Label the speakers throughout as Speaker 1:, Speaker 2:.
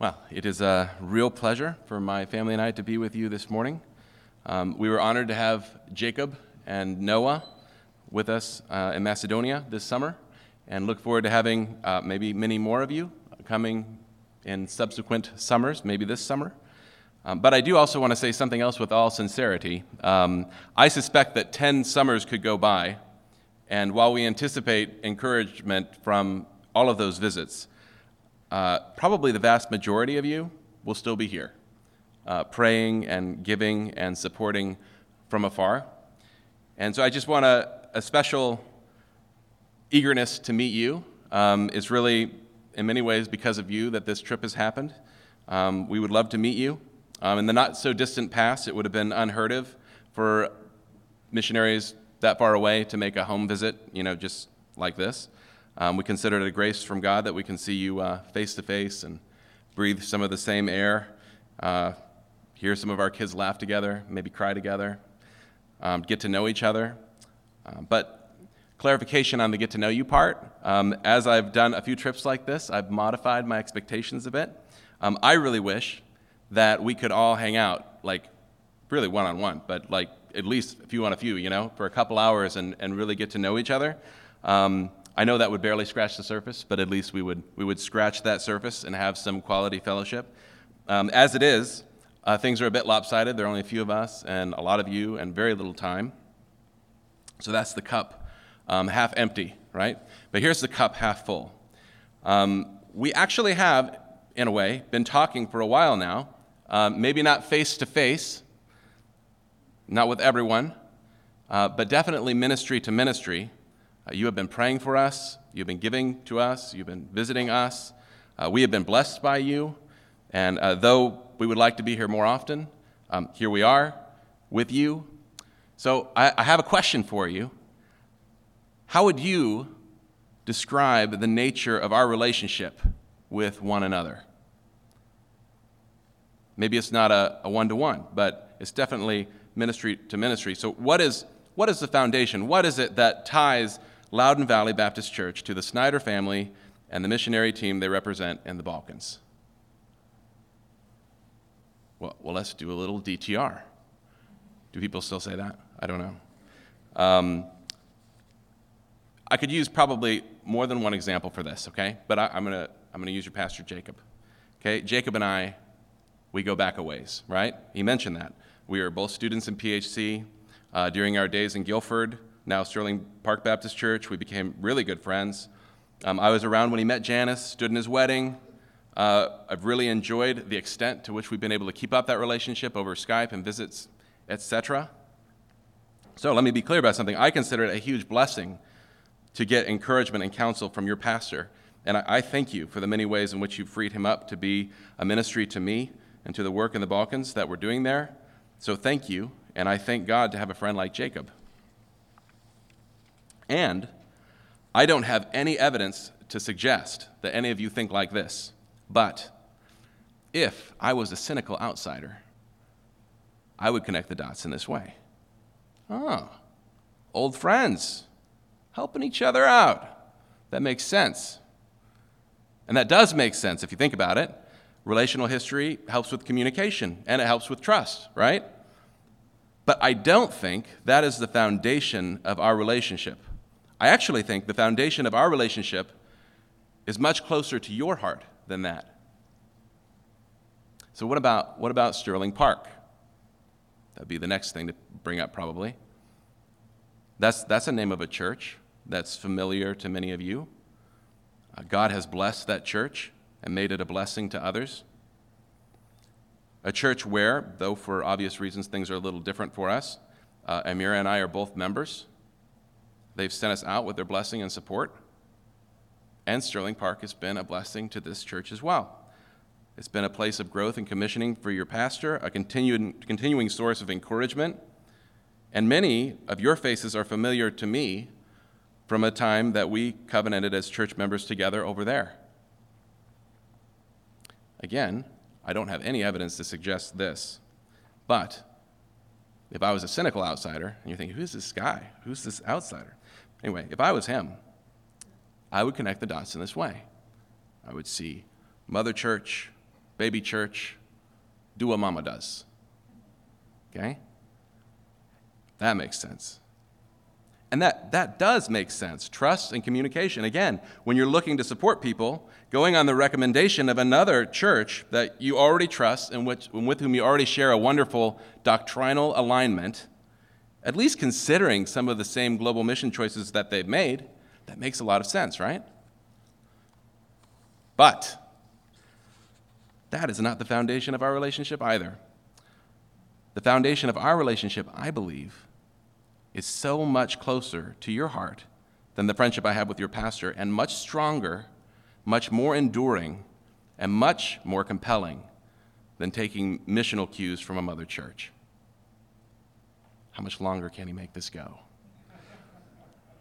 Speaker 1: Well, it is a real pleasure for my family and I to be with you this morning. Um, we were honored to have Jacob and Noah with us uh, in Macedonia this summer and look forward to having uh, maybe many more of you coming in subsequent summers, maybe this summer. Um, but I do also want to say something else with all sincerity. Um, I suspect that 10 summers could go by, and while we anticipate encouragement from all of those visits, uh, probably the vast majority of you will still be here, uh, praying and giving and supporting from afar. And so I just want a, a special eagerness to meet you. Um, it's really, in many ways, because of you that this trip has happened. Um, we would love to meet you. Um, in the not so distant past, it would have been unheard of for missionaries that far away to make a home visit, you know, just like this. Um, we consider it a grace from God that we can see you face to face and breathe some of the same air, uh, hear some of our kids laugh together, maybe cry together, um, get to know each other. Uh, but clarification on the get to know you part. Um, as I've done a few trips like this, I've modified my expectations a bit. Um, I really wish that we could all hang out, like really one on one, but like at least a few on a few, you know, for a couple hours and, and really get to know each other. Um, I know that would barely scratch the surface, but at least we would, we would scratch that surface and have some quality fellowship. Um, as it is, uh, things are a bit lopsided. There are only a few of us and a lot of you and very little time. So that's the cup um, half empty, right? But here's the cup half full. Um, we actually have, in a way, been talking for a while now, um, maybe not face to face, not with everyone, uh, but definitely ministry to ministry. Uh, you have been praying for us, you've been giving to us, you've been visiting us. Uh, we have been blessed by you, and uh, though we would like to be here more often, um, here we are with you. So I, I have a question for you. How would you describe the nature of our relationship with one another? Maybe it's not a one to one, but it's definitely ministry to ministry. So, what is, what is the foundation? What is it that ties Loudoun Valley Baptist Church to the Snyder family and the missionary team they represent in the Balkans? Well, well let's do a little DTR. Do people still say that? I don't know. Um, I could use probably more than one example for this, okay? But I, am going to I'm to use your pastor, Jacob. Okay? Jacob and I, we go back a ways, right? He mentioned that. We were both students in PHC. Uh, during our days in Guilford, now Sterling Park Baptist Church, we became really good friends. Um, I was around when he met Janice, stood in his wedding. Uh, I've really enjoyed the extent to which we've been able to keep up that relationship over Skype and visits, etc. So let me be clear about something. I consider it a huge blessing to get encouragement and counsel from your pastor. And I, I thank you for the many ways in which you've freed him up to be a ministry to me and to the work in the Balkans that we're doing there. So thank you, and I thank God to have a friend like Jacob. And I don't have any evidence to suggest that any of you think like this. But if I was a cynical outsider, I would connect the dots in this way. Oh, old friends, helping each other out. That makes sense. And that does make sense if you think about it. Relational history helps with communication and it helps with trust, right? But I don't think that is the foundation of our relationship. I actually think the foundation of our relationship is much closer to your heart than that. So, what about, what about Sterling Park? That'd be the next thing to bring up, probably. That's, that's a name of a church that's familiar to many of you. Uh, God has blessed that church and made it a blessing to others. A church where, though for obvious reasons things are a little different for us, uh, Amira and I are both members. They've sent us out with their blessing and support. And Sterling Park has been a blessing to this church as well. It's been a place of growth and commissioning for your pastor, a continuing, continuing source of encouragement. And many of your faces are familiar to me from a time that we covenanted as church members together over there. Again, I don't have any evidence to suggest this. But if I was a cynical outsider, and you're thinking, who's this guy? Who's this outsider? Anyway, if I was him, I would connect the dots in this way. I would see Mother Church, baby church, do what mama does. Okay? That makes sense. And that, that does make sense. Trust and communication. Again, when you're looking to support people, going on the recommendation of another church that you already trust and, which, with whom you already share a wonderful doctrinal alignment, at least considering some of the same global mission choices that they've made, that makes a lot of sense, right? But that is not the foundation of our relationship either. The foundation of our relationship, I believe, is so much closer to your heart than the friendship I have with your pastor, and much stronger, much more enduring, and much more compelling than taking missional cues from a mother church. How much longer can he make this go?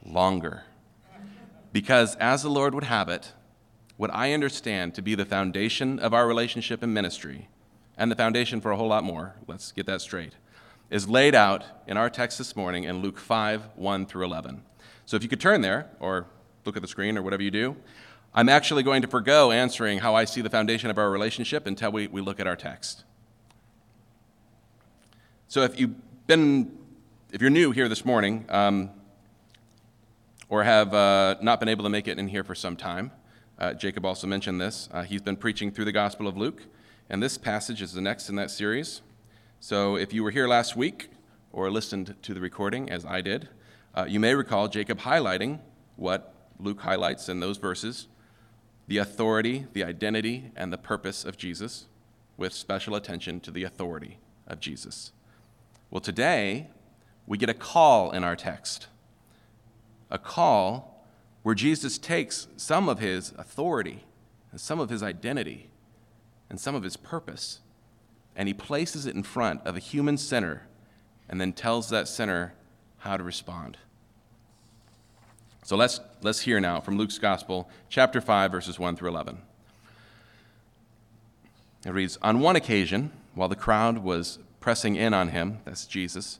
Speaker 1: Longer. Because as the Lord would have it, what I understand to be the foundation of our relationship and ministry, and the foundation for a whole lot more, let's get that straight, is laid out in our text this morning in Luke 5 1 through 11. So if you could turn there, or look at the screen, or whatever you do, I'm actually going to forego answering how I see the foundation of our relationship until we, we look at our text. So if you've been, if you're new here this morning, um, or have uh, not been able to make it in here for some time, uh, Jacob also mentioned this. Uh, he's been preaching through the Gospel of Luke, and this passage is the next in that series. So if you were here last week or listened to the recording, as I did, uh, you may recall Jacob highlighting what Luke highlights in those verses the authority, the identity, and the purpose of Jesus, with special attention to the authority of Jesus. Well, today, we get a call in our text. A call where Jesus takes some of his authority and some of his identity and some of his purpose and he places it in front of a human sinner and then tells that sinner how to respond. So let's, let's hear now from Luke's Gospel, chapter 5, verses 1 through 11. It reads On one occasion, while the crowd was pressing in on him, that's Jesus,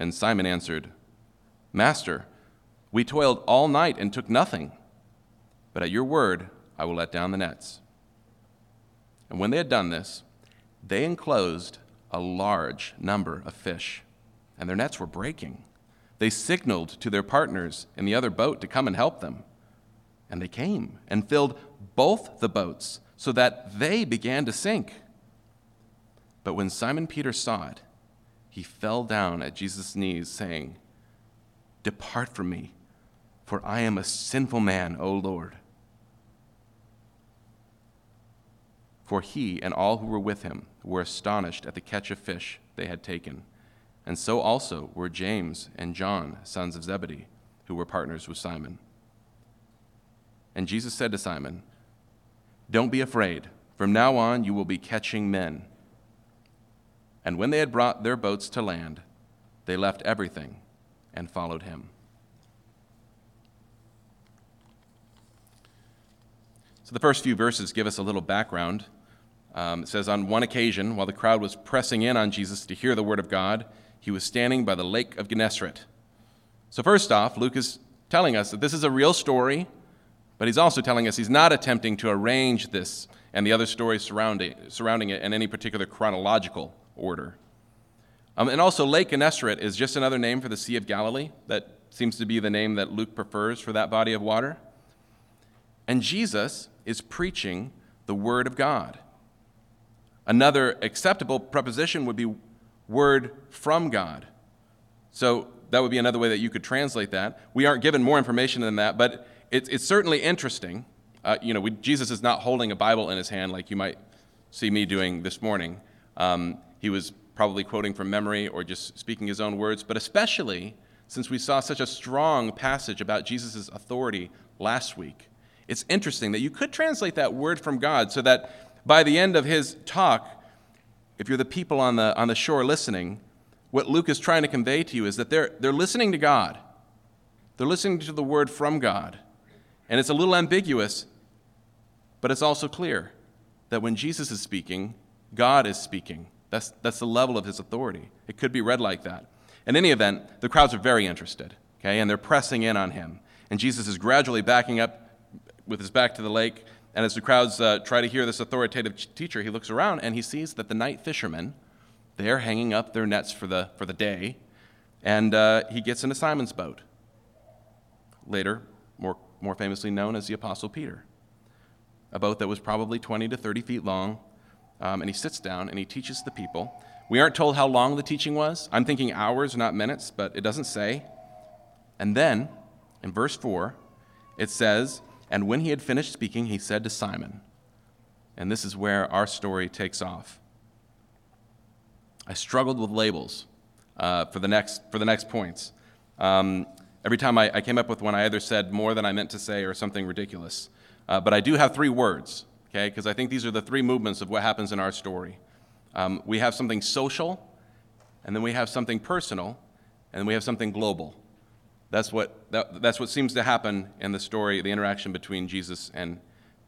Speaker 1: And Simon answered, Master, we toiled all night and took nothing, but at your word I will let down the nets. And when they had done this, they enclosed a large number of fish, and their nets were breaking. They signaled to their partners in the other boat to come and help them. And they came and filled both the boats so that they began to sink. But when Simon Peter saw it, he fell down at Jesus' knees, saying, Depart from me for I am a sinful man, O Lord. For he and all who were with him were astonished at the catch of fish they had taken. And so also were James and John, sons of Zebedee, who were partners with Simon. And Jesus said to Simon, Don't be afraid. From now on you will be catching men. And when they had brought their boats to land, they left everything and followed him. So the first few verses give us a little background. Um, it says, On one occasion, while the crowd was pressing in on Jesus to hear the word of God, he was standing by the lake of Gennesaret. So, first off, Luke is telling us that this is a real story, but he's also telling us he's not attempting to arrange this and the other stories surrounding, surrounding it in any particular chronological order. Um, and also, Lake Gennesaret is just another name for the Sea of Galilee. That seems to be the name that Luke prefers for that body of water. And Jesus is preaching the Word of God. Another acceptable preposition would be word from God. So that would be another way that you could translate that. We aren't given more information than that, but it's, it's certainly interesting. Uh, you know, we, Jesus is not holding a Bible in his hand like you might see me doing this morning. Um, he was probably quoting from memory or just speaking his own words, but especially since we saw such a strong passage about Jesus' authority last week it's interesting that you could translate that word from God so that by the end of his talk, if you're the people on the, on the shore listening, what Luke is trying to convey to you is that they're, they're listening to God. They're listening to the word from God. And it's a little ambiguous, but it's also clear that when Jesus is speaking, God is speaking. That's, that's the level of his authority. It could be read like that. In any event, the crowds are very interested, okay, and they're pressing in on him. And Jesus is gradually backing up with his back to the lake. And as the crowds uh, try to hear this authoritative teacher, he looks around and he sees that the night fishermen, they're hanging up their nets for the, for the day. And uh, he gets into Simon's boat, later more, more famously known as the Apostle Peter, a boat that was probably 20 to 30 feet long. Um, and he sits down and he teaches the people. We aren't told how long the teaching was. I'm thinking hours, not minutes, but it doesn't say. And then, in verse 4, it says, And when he had finished speaking, he said to Simon, and this is where our story takes off. I struggled with labels uh, for, the next, for the next points. Um, every time I, I, came up with one, I either said more than I meant to say or something ridiculous. Uh, but I do have three words, okay, because I think these are the three movements of what happens in our story. Um, we have something social, and then we have something personal, and then we have something global. That's what, that, that's what seems to happen in the story, the interaction between Jesus and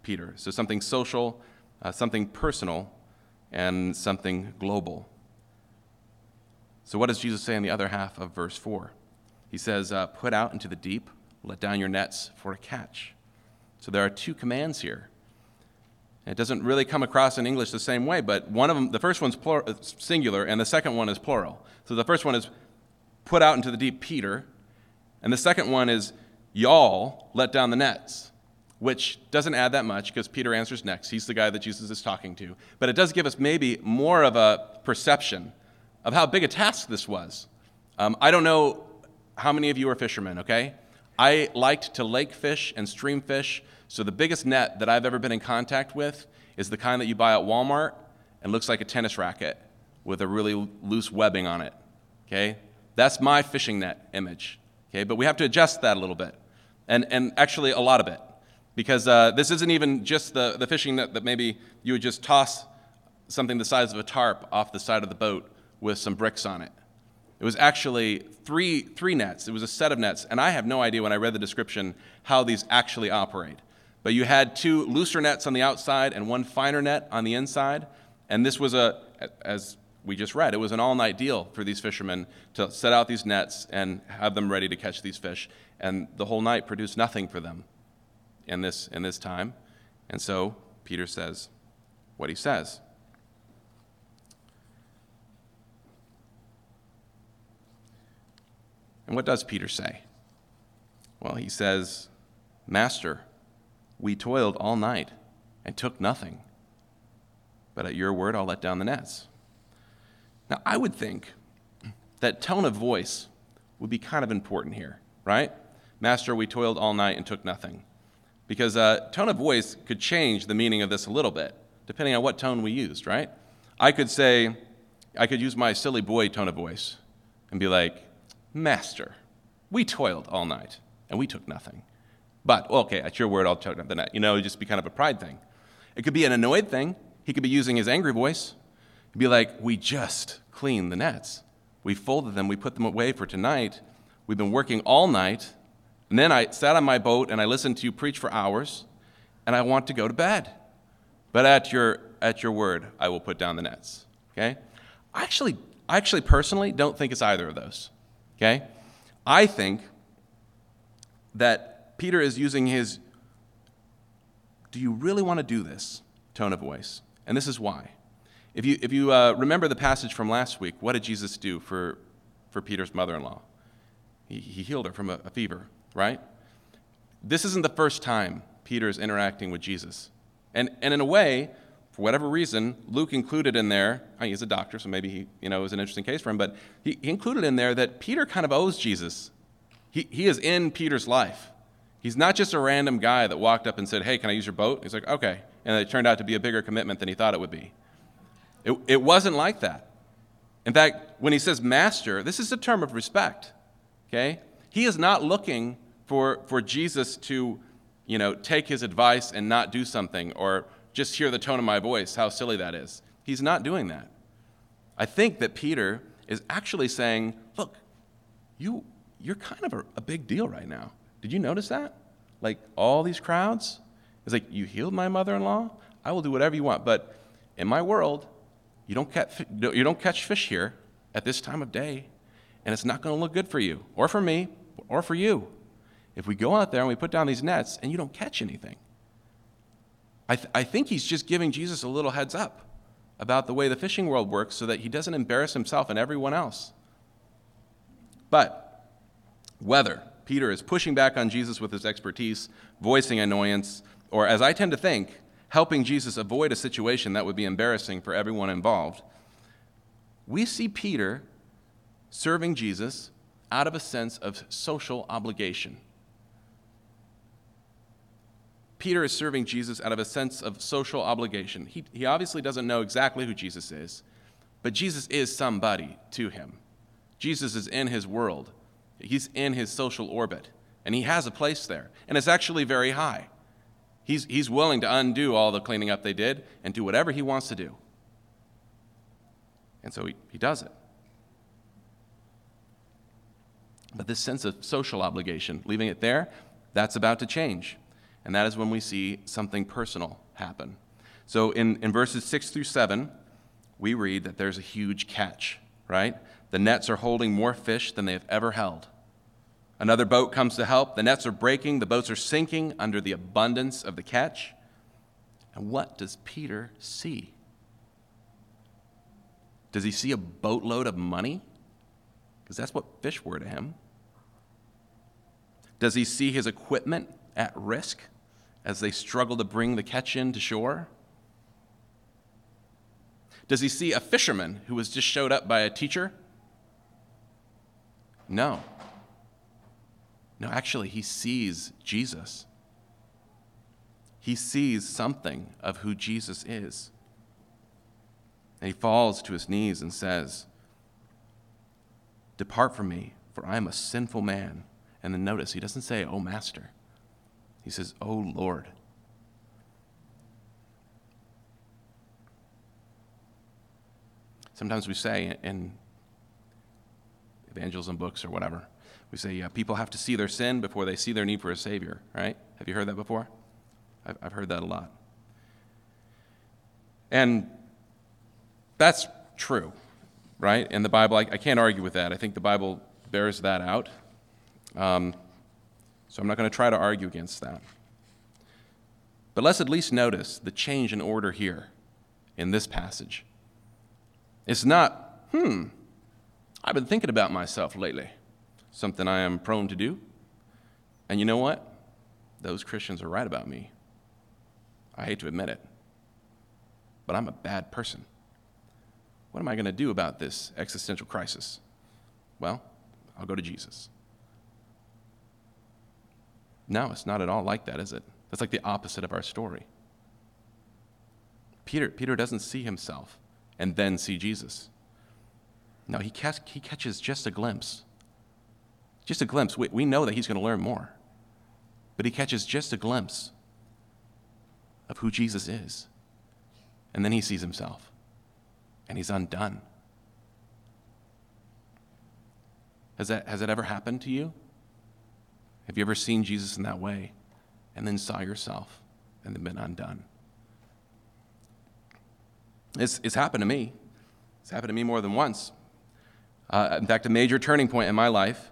Speaker 1: Peter. So something social, uh, something personal, and something global. So, what does Jesus say in the other half of verse 4? He says, uh, Put out into the deep, let down your nets for a catch. So, there are two commands here. It doesn't really come across in English the same way, but one of them, the first one's plural, uh, singular, and the second one is plural. So, the first one is put out into the deep, Peter, and the second one is y'all let down the nets, which doesn't add that much because Peter answers next. He's the guy that Jesus is talking to. But it does give us maybe more of a perception of how big a task this was. Um, I don't know how many of you are fishermen, okay? I liked to lake fish and stream fish, so the biggest net that I've ever been in contact with is the kind that you buy at Walmart and looks like a tennis racket with a really loose webbing on it, okay? That's my fishing net image. Okay, but we have to adjust that a little bit, and, and actually a lot of it, because uh, this isn't even just the, the fishing net that maybe you would just toss something the size of a tarp off the side of the boat with some bricks on it. It was actually three, three nets. It was a set of nets, and I have no idea when I read the description how these actually operate. But you had two looser nets on the outside and one finer net on the inside, and this was a, as we just read. It was an all night deal for these fishermen to set out these nets and have them ready to catch these fish. And the whole night produced nothing for them in this, in this time. And so Peter says what he says. And what does Peter say? Well, he says, Master, we toiled all night and took nothing. But at your word, I'll let down the nets. Now, I would think that tone of voice would be kind of important here, right? Master, we toiled all night and took nothing. Because uh, tone of voice could change the meaning of this a little bit, depending on what tone we used, right? I could say, I could use my silly boy tone of voice and be like, Master, we toiled all night and we took nothing. But, okay, at your word, I'll take the net. You know, it'd just be kind of a pride thing. It could be an annoyed thing. He could be using his angry voice. He'd be like, We just cleaned the nets. We folded them, we put them away for tonight. We've been working all night. And then I sat on my boat and I listened to you preach for hours, and I want to go to bed. But at your, at your word, I will put down the nets. Okay? I actually, I actually personally don't think it's either of those. Okay? I think that Peter is using his, do you really want to do this tone of voice? And this is why. If you, if you uh, remember the passage from last week, what did Jesus do for, for Peter's mother in law? He, he healed her from a, a fever, right? This isn't the first time Peter is interacting with Jesus. And, and in a way, for whatever reason, Luke included in there, I mean, he's a doctor, so maybe he, you know, it was an interesting case for him, but he, he included in there that Peter kind of owes Jesus. He, he is in Peter's life. He's not just a random guy that walked up and said, Hey, can I use your boat? He's like, Okay. And it turned out to be a bigger commitment than he thought it would be. It, it wasn't like that. In fact, when he says master, this is a term of respect. Okay? He is not looking for, for Jesus to, you know, take his advice and not do something or, just hear the tone of my voice, how silly that is. He's not doing that. I think that Peter is actually saying, Look, you, you're kind of a, a big deal right now. Did you notice that? Like all these crowds? It's like, You healed my mother in law? I will do whatever you want. But in my world, you don't, catch, you don't catch fish here at this time of day, and it's not going to look good for you, or for me, or for you. If we go out there and we put down these nets and you don't catch anything. I, th- I think he's just giving Jesus a little heads up about the way the fishing world works so that he doesn't embarrass himself and everyone else. But whether Peter is pushing back on Jesus with his expertise, voicing annoyance, or as I tend to think, helping Jesus avoid a situation that would be embarrassing for everyone involved, we see Peter serving Jesus out of a sense of social obligation. Peter is serving Jesus out of a sense of social obligation. He, he obviously doesn't know exactly who Jesus is, but Jesus is somebody to him. Jesus is in his world, he's in his social orbit, and he has a place there, and it's actually very high. He's, he's willing to undo all the cleaning up they did and do whatever he wants to do. And so he, he does it. But this sense of social obligation, leaving it there, that's about to change. And that is when we see something personal happen. So in, in verses 6 through 7, we read that there's a huge catch, right? The nets are holding more fish than they have ever held. Another boat comes to help. The nets are breaking, the boats are sinking under the abundance of the catch. And what does Peter see? Does he see a boatload of money? Because that's what fish were to him. Does he see his equipment at risk as they struggle to bring the catch in to shore? Does he see a fisherman who was just showed up by a teacher? No. No, actually, he sees Jesus. He sees something of who Jesus is. And he falls to his knees and says, Depart from me, for I am a sinful man. And then notice, he doesn't say, Oh, Master. He says, Oh, Lord. Sometimes we say in evangelism books or whatever, we say yeah, people have to see their sin before they see their need for a Savior, right? Have you heard that before? I've, I've heard that a lot. And that's true, right? In the Bible, I, I, can't argue with that. I think the Bible bears that out. Um, so I'm not going to try to argue against that. But let's at least notice the change in order here in this passage. It's not, hmm, I've been thinking about myself lately something I am prone to do. And you know what? Those Christians are right about me. I hate to admit it, but I'm a bad person. What am I going to do about this existential crisis? Well, I'll go to Jesus. No, it's not at all like that, is it? That's like the opposite of our story. Peter, Peter doesn't see himself and then see Jesus. No, he, catch, he catches just a glimpse just a glimpse. We, we know that he's going to learn more. But he catches just a glimpse of who Jesus is. And then he sees himself. And he's undone. Has that, has that ever happened to you? Have you ever seen Jesus in that way and then saw yourself and then been undone? It's, it's happened to me. It's happened to me more than once. Uh, in fact, a major turning point in my life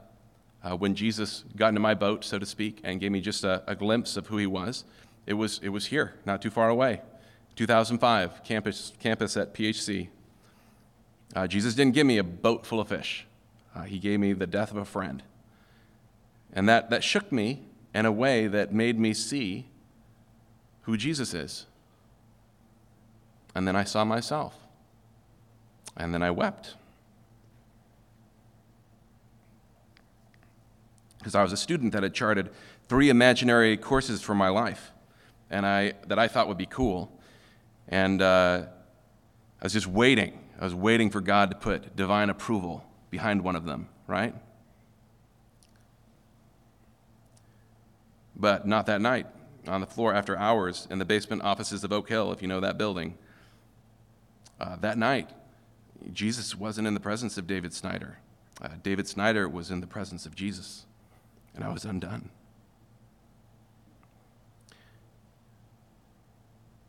Speaker 1: uh, when Jesus got into my boat, so to speak, and gave me just a, a, glimpse of who he was, it was, it was here, not too far away. 2005, campus, campus at PHC. Uh, Jesus didn't give me a boat full of fish, uh, he gave me the death of a friend. And that, that shook me in a way that made me see who Jesus is. And then I saw myself. And then I wept. Because I was a student that had charted three imaginary courses for my life and I, that I thought would be cool. And uh, I was just waiting. I was waiting for God to put divine approval behind one of them, right? But not that night. on the floor after hours in the basement offices of Oak Hill, if you know that building. Uh, that night, Jesus wasn't in the presence of David Snyder. Uh, David Snyder was in the presence of Jesus, and I was undone.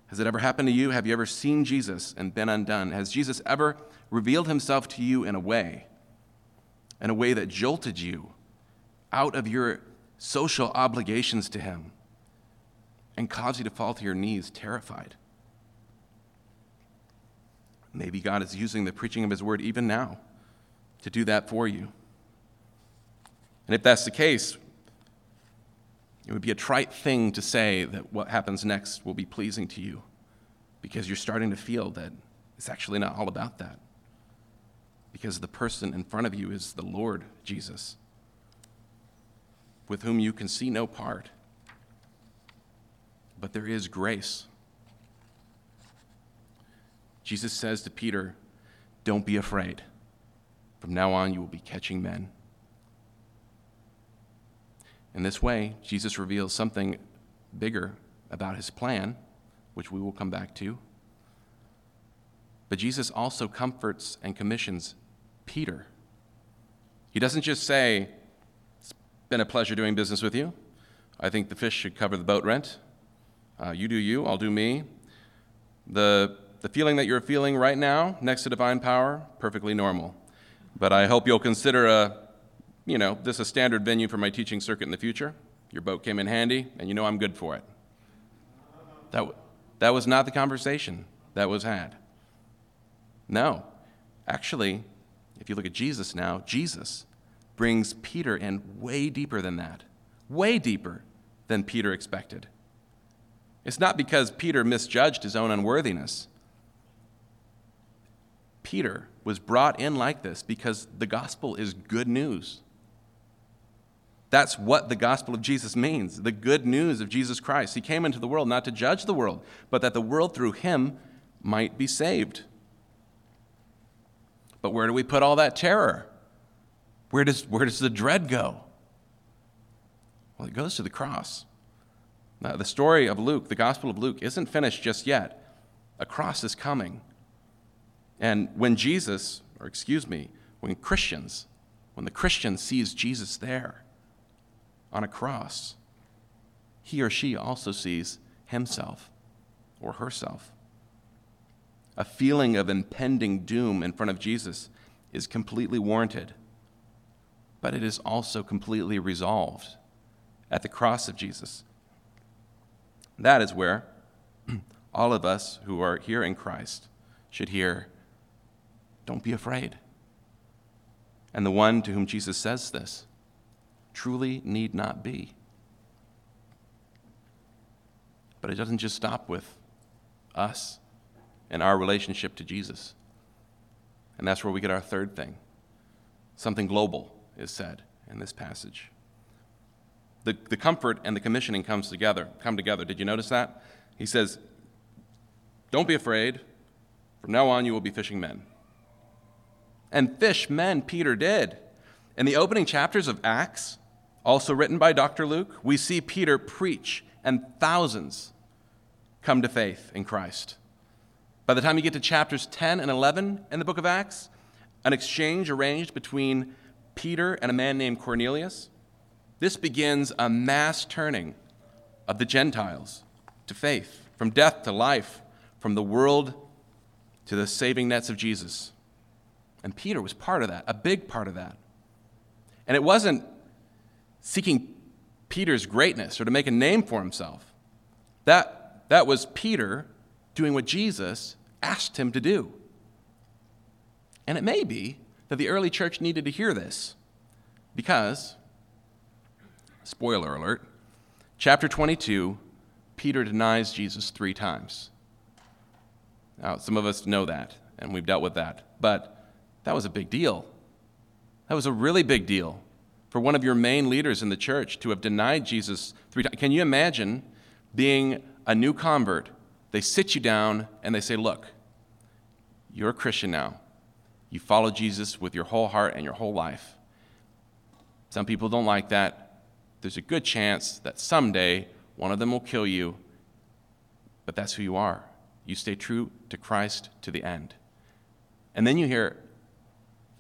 Speaker 1: Has it ever happened to you? Have you ever seen Jesus and been undone? Has Jesus ever revealed himself to you in a way, in a way that jolted you out of your social obligations to him and caused you to fall to your knees terrified? Maybe God is using the preaching of his word even now to do that for you. And if that's the case, it would be a trite thing to say that what happens next will be pleasing to you because you're starting to feel that it's actually not all about that. Because the person in front of you is the Lord Jesus, with whom you can see no part. But there is grace. Jesus says to Peter, Don't be afraid. From now on, you will be catching men. In this way, Jesus reveals something bigger about his plan, which we will come back to. But Jesus also comforts and commissions Peter. He doesn't just say, It's been a pleasure doing business with you. I think the fish should cover the boat rent. Uh, you do you, I'll do me. The, the feeling that you're feeling right now next to divine power, perfectly normal. But I hope you'll consider a, you know, this a standard venue for my teaching circuit in the future. Your boat came in handy, and you know I'm good for it. That, that was not the conversation that was had. No. Actually, if you look at Jesus now, Jesus brings Peter in way deeper than that, way deeper than Peter expected. It's not because Peter misjudged his own unworthiness. Peter was brought in like this because the gospel is good news. That's what the gospel of Jesus means the good news of Jesus Christ. He came into the world not to judge the world, but that the world through him might be saved. But where do we put all that terror? Where does, where does the dread go? Well, it goes to the cross. Now, the story of Luke, the Gospel of Luke, isn't finished just yet. A cross is coming. And when Jesus, or excuse me, when Christians, when the Christian sees Jesus there on a cross, he or she also sees himself or herself. A feeling of impending doom in front of Jesus is completely warranted, but it is also completely resolved at the cross of Jesus. That is where all of us who are here in Christ should hear don't be afraid. And the one to whom Jesus says this truly need not be. But it doesn't just stop with us and our relationship to Jesus. And that's where we get our third thing. Something global is said in this passage. The, the comfort and the commissioning comes together, come together. Did you notice that? He says, Don't be afraid. From now on, you will be fishing men. And fish men Peter did. In the opening chapters of Acts, also written by Dr. Luke, we see Peter preach and thousands come to faith in Christ. By the time you get to chapters 10 and 11 in the book of Acts, an exchange arranged between Peter and a man named Cornelius. This begins a mass turning of the Gentiles to faith, from death to life, from the world to the saving nets of Jesus. And Peter was part of that, a big part of that. And it wasn't seeking Peter's greatness or to make a name for himself. That, that was Peter doing what Jesus asked him to do. And it may be that the early church needed to hear this because, spoiler alert, chapter 22, Peter denies Jesus three times. Now, some of us know that, and we've dealt with that. But that was a big deal. That was a really big deal for one of your main leaders in the church to have denied Jesus three times. Can you imagine being a new convert? They sit you down and they say, Look, you're a Christian now. You follow Jesus with your whole heart and your whole life. Some people don't like that. There's a good chance that someday one of them will kill you, but that's who you are. You stay true to Christ to the end. And then you hear,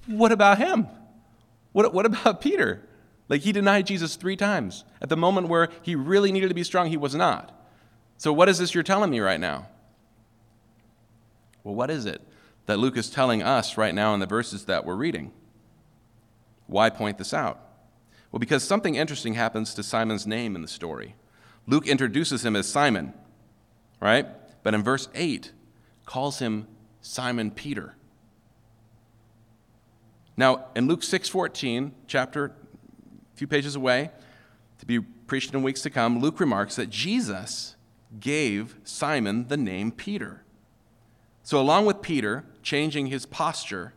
Speaker 1: what about him? What, what about Peter? Like he denied Jesus three times. At the moment where he really needed to be strong, he was not. So, what is this you're telling me right now? Well, what is it that Luke is telling us right now in the verses that we're reading? Why point this out? Well, because something interesting happens to Simon's name in the story. Luke introduces him as Simon, right? But in verse 8, calls him Simon Peter. Now, in Luke 6:14, chapter a few pages away, to be preached in weeks to come, Luke remarks that Jesus gave Simon the name Peter. So, along with Peter changing his posture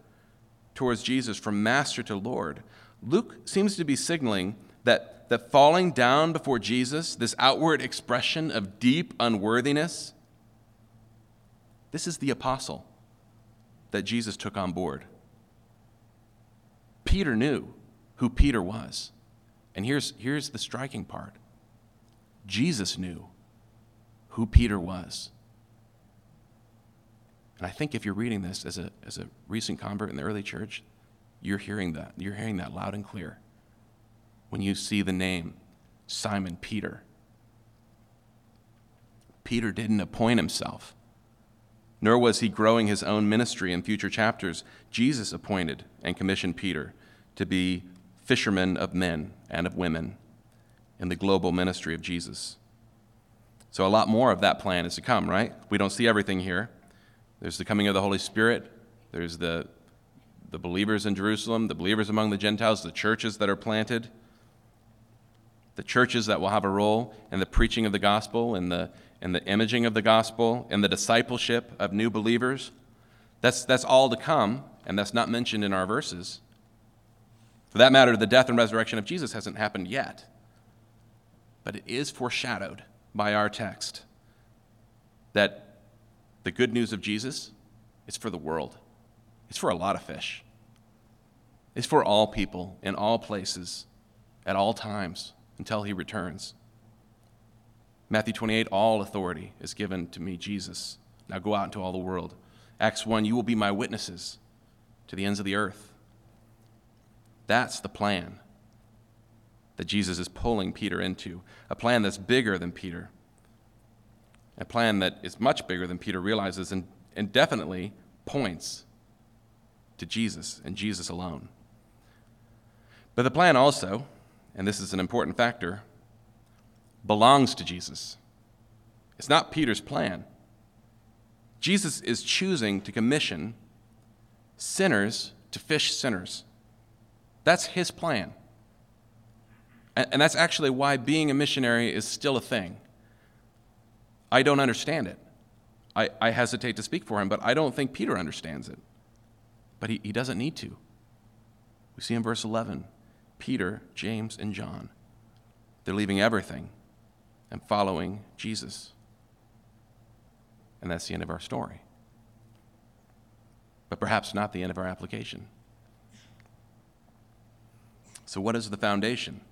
Speaker 1: towards Jesus from master to Lord, Luke seems to be signaling that, that falling down before Jesus, this outward expression of deep unworthiness, this is the apostle that Jesus took on board. Peter knew who Peter was. And here's, here's the striking part Jesus knew who Peter was. And I think if you're reading this as a, as a recent convert in the early church, you're hearing that. You're hearing that loud and clear when you see the name Simon Peter. Peter didn't appoint himself, nor was he growing his own ministry in future chapters. Jesus appointed and commissioned Peter to be fishermen of men and of women in the global ministry of Jesus. So, a lot more of that plan is to come, right? We don't see everything here. There's the coming of the Holy Spirit, there's the, the believers in Jerusalem, the believers among the Gentiles, the churches that are planted, the churches that will have a role in the preaching of the gospel, in the, in the imaging of the gospel, in the discipleship of new believers. That's, that's all to come, and that's not mentioned in our verses. For that matter, the death and resurrection of Jesus hasn't happened yet, but it is foreshadowed by our text that the good news of Jesus is for the world, it's for a lot of fish, it's for all people in all places at all times until he returns. Matthew 28, all authority is given to me, Jesus. Now go out into all the world. Acts 1, you will be my witnesses to the ends of the earth. That's the plan that Jesus is pulling Peter into, a plan that's bigger than Peter a plan that is much bigger than Peter realizes and, and definitely points to Jesus and Jesus alone. But the plan also, and this is an important factor, belongs to Jesus. It's not Peter's plan. Jesus is choosing to commission sinners to fish sinners. That's his plan. And, that's actually why being a missionary is still a thing. I don't understand it. I, I hesitate to speak for him, but I don't think Peter understands it. But he, he doesn't need to. We see in verse 11 Peter, James, and John. They're leaving everything and following Jesus. And that's the end of our story. But perhaps not the end of our application. So, what is the foundation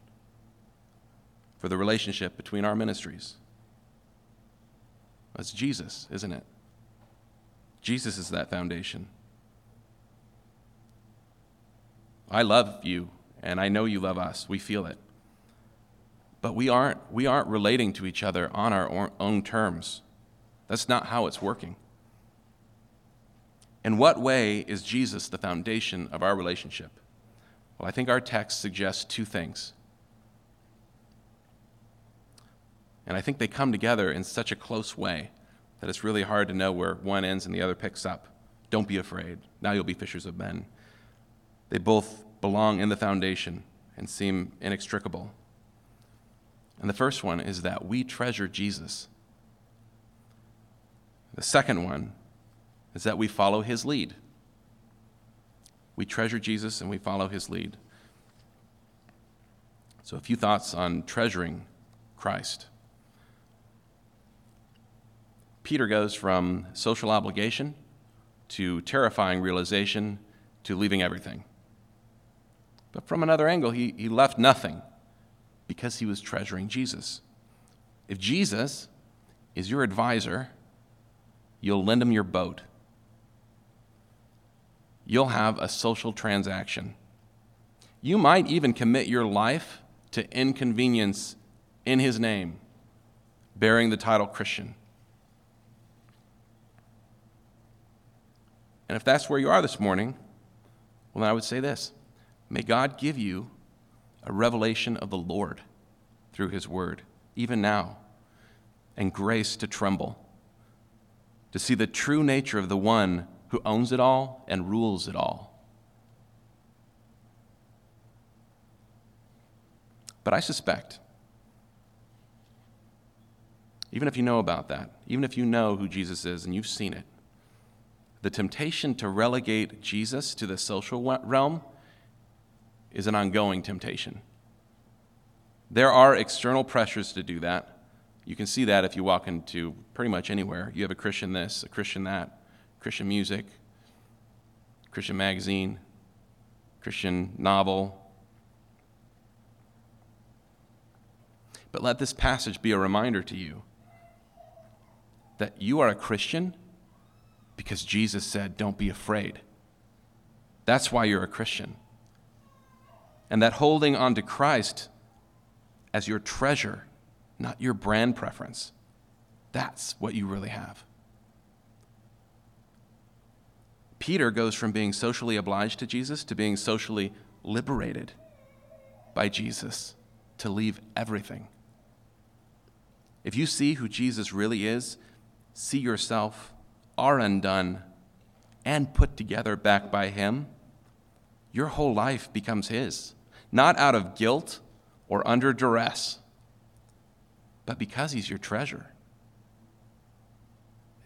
Speaker 1: for the relationship between our ministries? That's Jesus, isn't it? Jesus is that foundation. I love you, and I know you love us. We feel it. But we aren't, we aren't relating to each other on our own terms. That's not how it's working. In what way is Jesus the foundation of our relationship? Well, I think our text suggests two things. And I think they come together in such a close way that it's really hard to know where one ends and the other picks up. Don't be afraid. Now you'll be fishers of men. They both belong in the foundation and seem inextricable. And the first one is that we treasure Jesus. The second one is that we follow his lead. We treasure Jesus and we follow his lead. So, a few thoughts on treasuring Christ. Peter goes from social obligation to terrifying realization to leaving everything. But from another angle, he, he left nothing because he was treasuring Jesus. If Jesus is your advisor, you'll lend him your boat. You'll have a social transaction. You might even commit your life to inconvenience in his name, bearing the title Christian. And if that's where you are this morning, well, then I would say this May God give you a revelation of the Lord through his word, even now, and grace to tremble, to see the true nature of the one who owns it all and rules it all. But I suspect, even if you know about that, even if you know who Jesus is and you've seen it, the temptation to relegate Jesus to the social realm is an ongoing temptation. There are external pressures to do that. You can see that if you walk into pretty much anywhere. You have a Christian this, a Christian that, Christian music, Christian magazine, Christian novel. But let this passage be a reminder to you that you are a Christian because Jesus said, Don't be afraid. That's why you're a Christian. And that holding on to Christ as your treasure, not your brand preference, that's what you really have. Peter goes from being socially obliged to Jesus to being socially liberated by Jesus to leave everything. If you see who Jesus really is, see yourself are undone and put together back by Him, your whole life becomes His, not out of guilt or under duress, but because He's your treasure.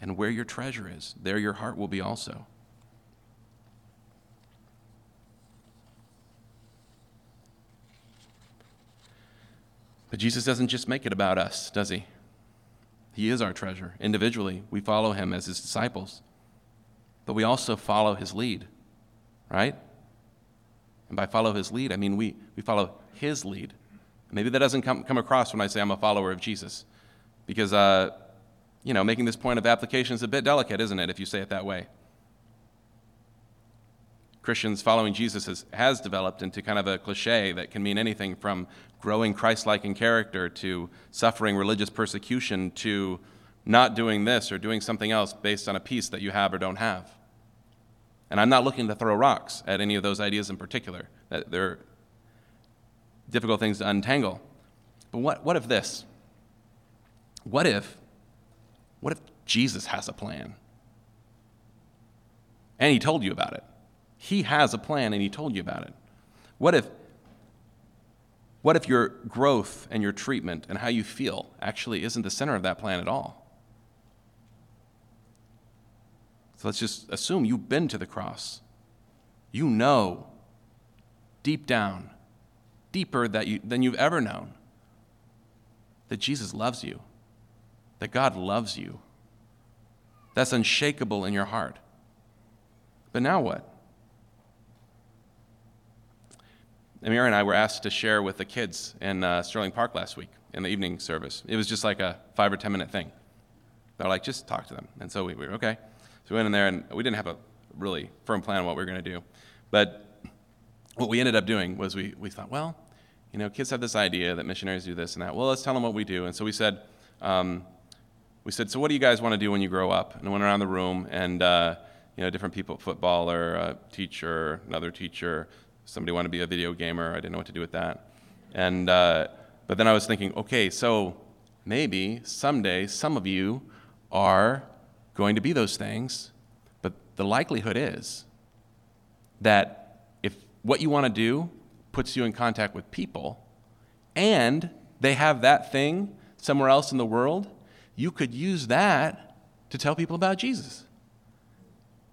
Speaker 1: And where your treasure is, there your heart will be also. But Jesus doesn't just make it about us, does he? He is our treasure. Individually, we follow him as his disciples, but we also follow his lead, right? And by follow his lead, I mean we, we follow his lead. Maybe that doesn't come, come across when I say I'm a follower of Jesus, because, uh, you know, making this point of application is a bit delicate, isn't it, if you say it that way? Christians following Jesus has, has developed into kind of a cliche that can mean anything from growing Christ like in character to suffering religious persecution to not doing this or doing something else based on a piece that you have or don't have. And I'm not looking to throw rocks at any of those ideas in particular. They're difficult things to untangle. But what, what if this? What if, what if Jesus has a plan? And he told you about it. He has a plan and He told you about it. What if, what if your growth and your treatment and how you feel actually isn't the center of that plan at all? So let's just assume you've been to the cross. You know deep down, deeper that you, than you've ever known, that Jesus loves you, that God loves you. That's unshakable in your heart. But now what? Amir and I were asked to share with the kids in uh, Sterling Park last week in the evening service. It was just like a five or 10 minute thing. They're like, just talk to them. And so we, we were, okay. So we went in there and we didn't have a really firm plan on what we were going to do. But what we ended up doing was we, we thought, well, you know, kids have this idea that missionaries do this and that. Well, let's tell them what we do. And so we said, um, we said, so what do you guys want to do when you grow up? And went around the room and, uh, you know, different people, footballer, a teacher, another teacher, somebody wanted to be a video gamer. I didn't know what to do with that. And, uh, but then I was thinking, okay, so maybe someday some of you are going to be those things, but the likelihood is that if what you want to do puts you in contact with people and they have that thing somewhere else in the world, you could use that to tell people about Jesus.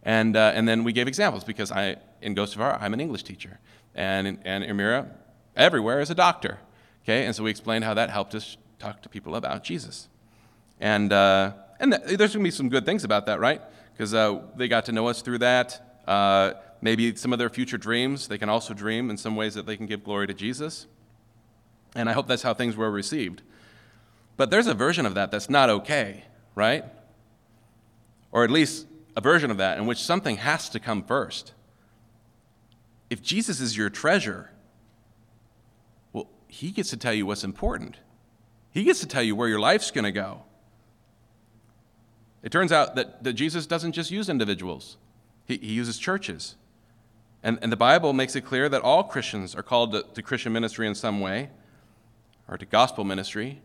Speaker 1: And, uh, and then we gave examples because I, in Gostivar, I'm an English teacher. And, and Amira, everywhere, is a doctor. Okay? And so we explained how that helped us talk to people about Jesus. And, uh, and th- there's going to be some good things about that, right? Because uh, they got to know us through that. Uh, maybe some of their future dreams, they can also dream in some ways that they can give glory to Jesus. And I hope that's how things were received. But there's a version of that that's not okay, right? Or at least a version of that in which something has to come first. If Jesus is your treasure, well, he gets to tell you what's important. He gets to tell you where your life's going to go. It turns out that, that Jesus doesn't just use individuals, he, he uses churches. And, and the Bible makes it clear that all Christians are called to, to Christian ministry in some way, or to gospel ministry.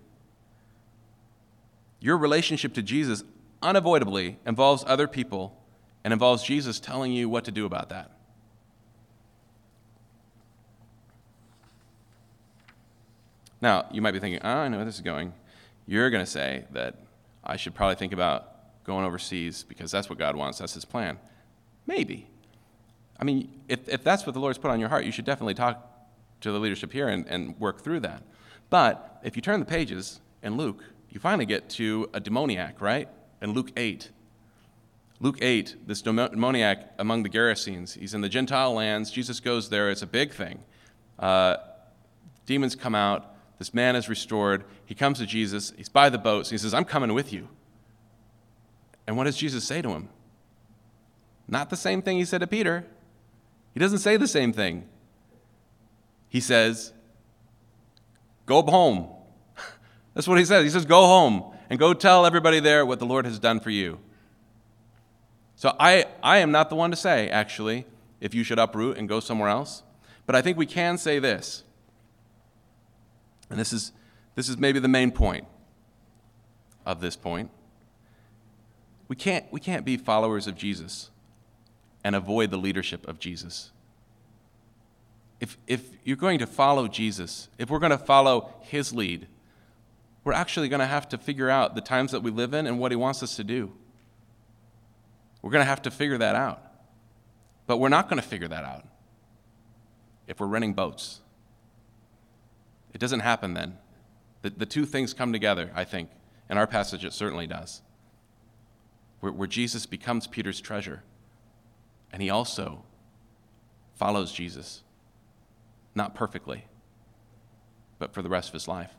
Speaker 1: Your relationship to Jesus unavoidably involves other people and involves Jesus telling you what to do about that. Now, you might be thinking, oh, I know where this is going. You're going to say that I should probably think about going overseas because that's what God wants, that's His plan. Maybe. I mean, if, if that's what the Lord's put on your heart, you should definitely talk to the leadership here and, and work through that. But if you turn the pages in Luke, you finally get to a demoniac, right? In Luke 8. Luke 8, this demoniac among the Gerasenes, he's in the Gentile lands. Jesus goes there, it's a big thing. Uh, demons come out, this man is restored. He comes to Jesus, he's by the boats, he says, I'm coming with you. And what does Jesus say to him? Not the same thing he said to Peter. He doesn't say the same thing. He says, Go home. That's what he says. He says, Go home and go tell everybody there what the Lord has done for you. So I, I am not the one to say, actually, if you should uproot and go somewhere else. But I think we can say this. And this is, this is maybe the main point of this point. We can't, we can't be followers of Jesus and avoid the leadership of Jesus. If, if you're going to follow Jesus, if we're going to follow his lead, we're actually going to have to figure out the times that we live in and what he wants us to do. We're going to have to figure that out. But we're not going to figure that out if we're renting boats. It doesn't happen then. The, the two things come together, I think. In our passage, it certainly does. Where, where Jesus becomes Peter's treasure, and he also follows Jesus. Not perfectly, but for the rest of his life.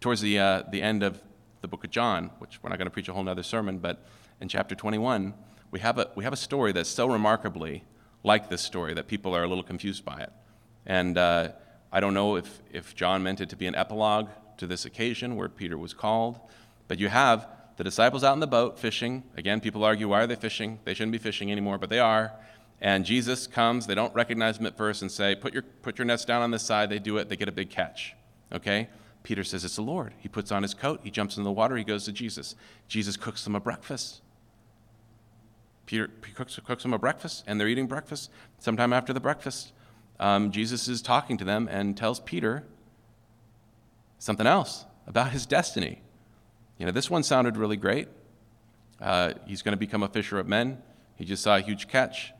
Speaker 1: Towards the, uh, the end of the book of John, which we're not going to preach a whole other sermon, but in chapter 21, we have, a, we have a story that's so remarkably like this story that people are a little confused by it. And uh, I don't know if, if John meant it to be an epilogue to this occasion where Peter was called, but you have the disciples out in the boat fishing. Again, people argue, why are they fishing? They shouldn't be fishing anymore, but they are. And Jesus comes. They don't recognize him at first and say, put your, put your nets down on this side. They do it. They get a big catch. Okay? Peter says, It's the Lord. He puts on his coat. He jumps in the water. He goes to Jesus. Jesus cooks them a breakfast. Peter cooks, cooks them a breakfast, and they're eating breakfast. Sometime after the breakfast, um, Jesus is talking to them and tells Peter something else about his destiny. You know, this one sounded really great. Uh, he's going to become a fisher of men. He just saw a huge catch.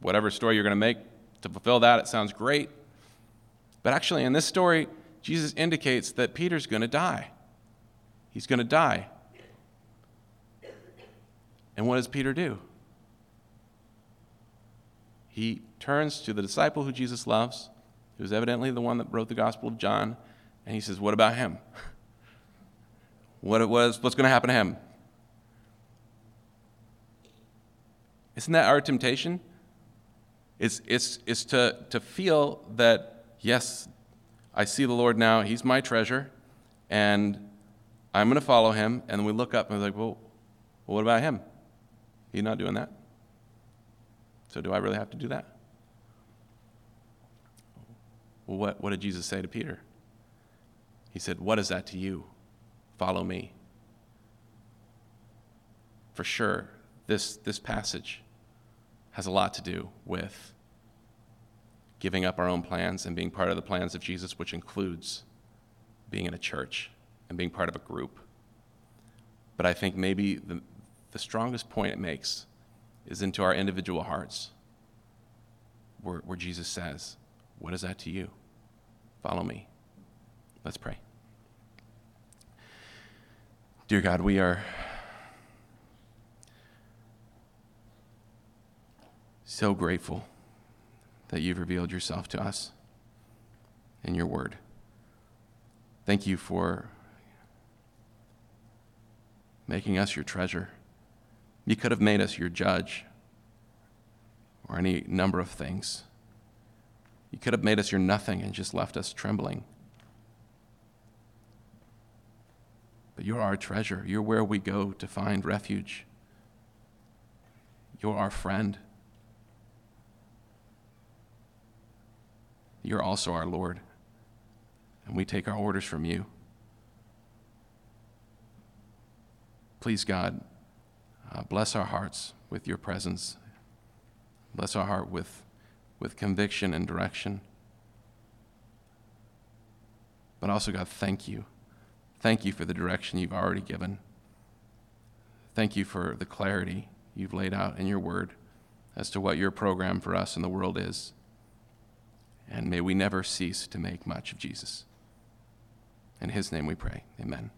Speaker 1: Whatever story you're going to make to fulfill that, it sounds great. But actually, in this story, Jesus indicates that Peter's going to die. He's going to die. And what does Peter do? He turns to the disciple who Jesus loves, who's evidently the one that wrote the Gospel of John, and he says, What about him? what it was, what's going to happen to him? Isn't that our temptation? It's, it's, it's to, to feel that, yes, I see the Lord now, He's my treasure, and I'm going to follow Him. And we look up and we're like, well, what about Him? He's not doing that. So do I really have to do that? Well, what, what did Jesus say to Peter? He said, What is that to you? Follow me. For sure, this, this passage has a lot to do with giving up our own plans and being part of the plans of Jesus, which includes being in a church and being part of a group. But I think maybe the, the strongest point it makes is into our individual hearts, where, where Jesus says, What is that to you? Follow me. Let's pray. Dear God, we are so grateful that you've revealed yourself to us in your word. Thank you for making us your treasure. You could have made us your judge or any number of things. You could have made us your nothing and just left us trembling. But you're our treasure. You're where we go to find refuge. You're our friend. You're also our Lord. And we take our orders from you. Please, God, uh, bless our hearts with your presence. Bless our heart with, with conviction and direction. But also, God, thank you. Thank you for the direction you've already given. Thank you for the clarity you've laid out in your word as to what your program for us in the world is. And may we never cease to make much of Jesus. In his name we pray. Amen.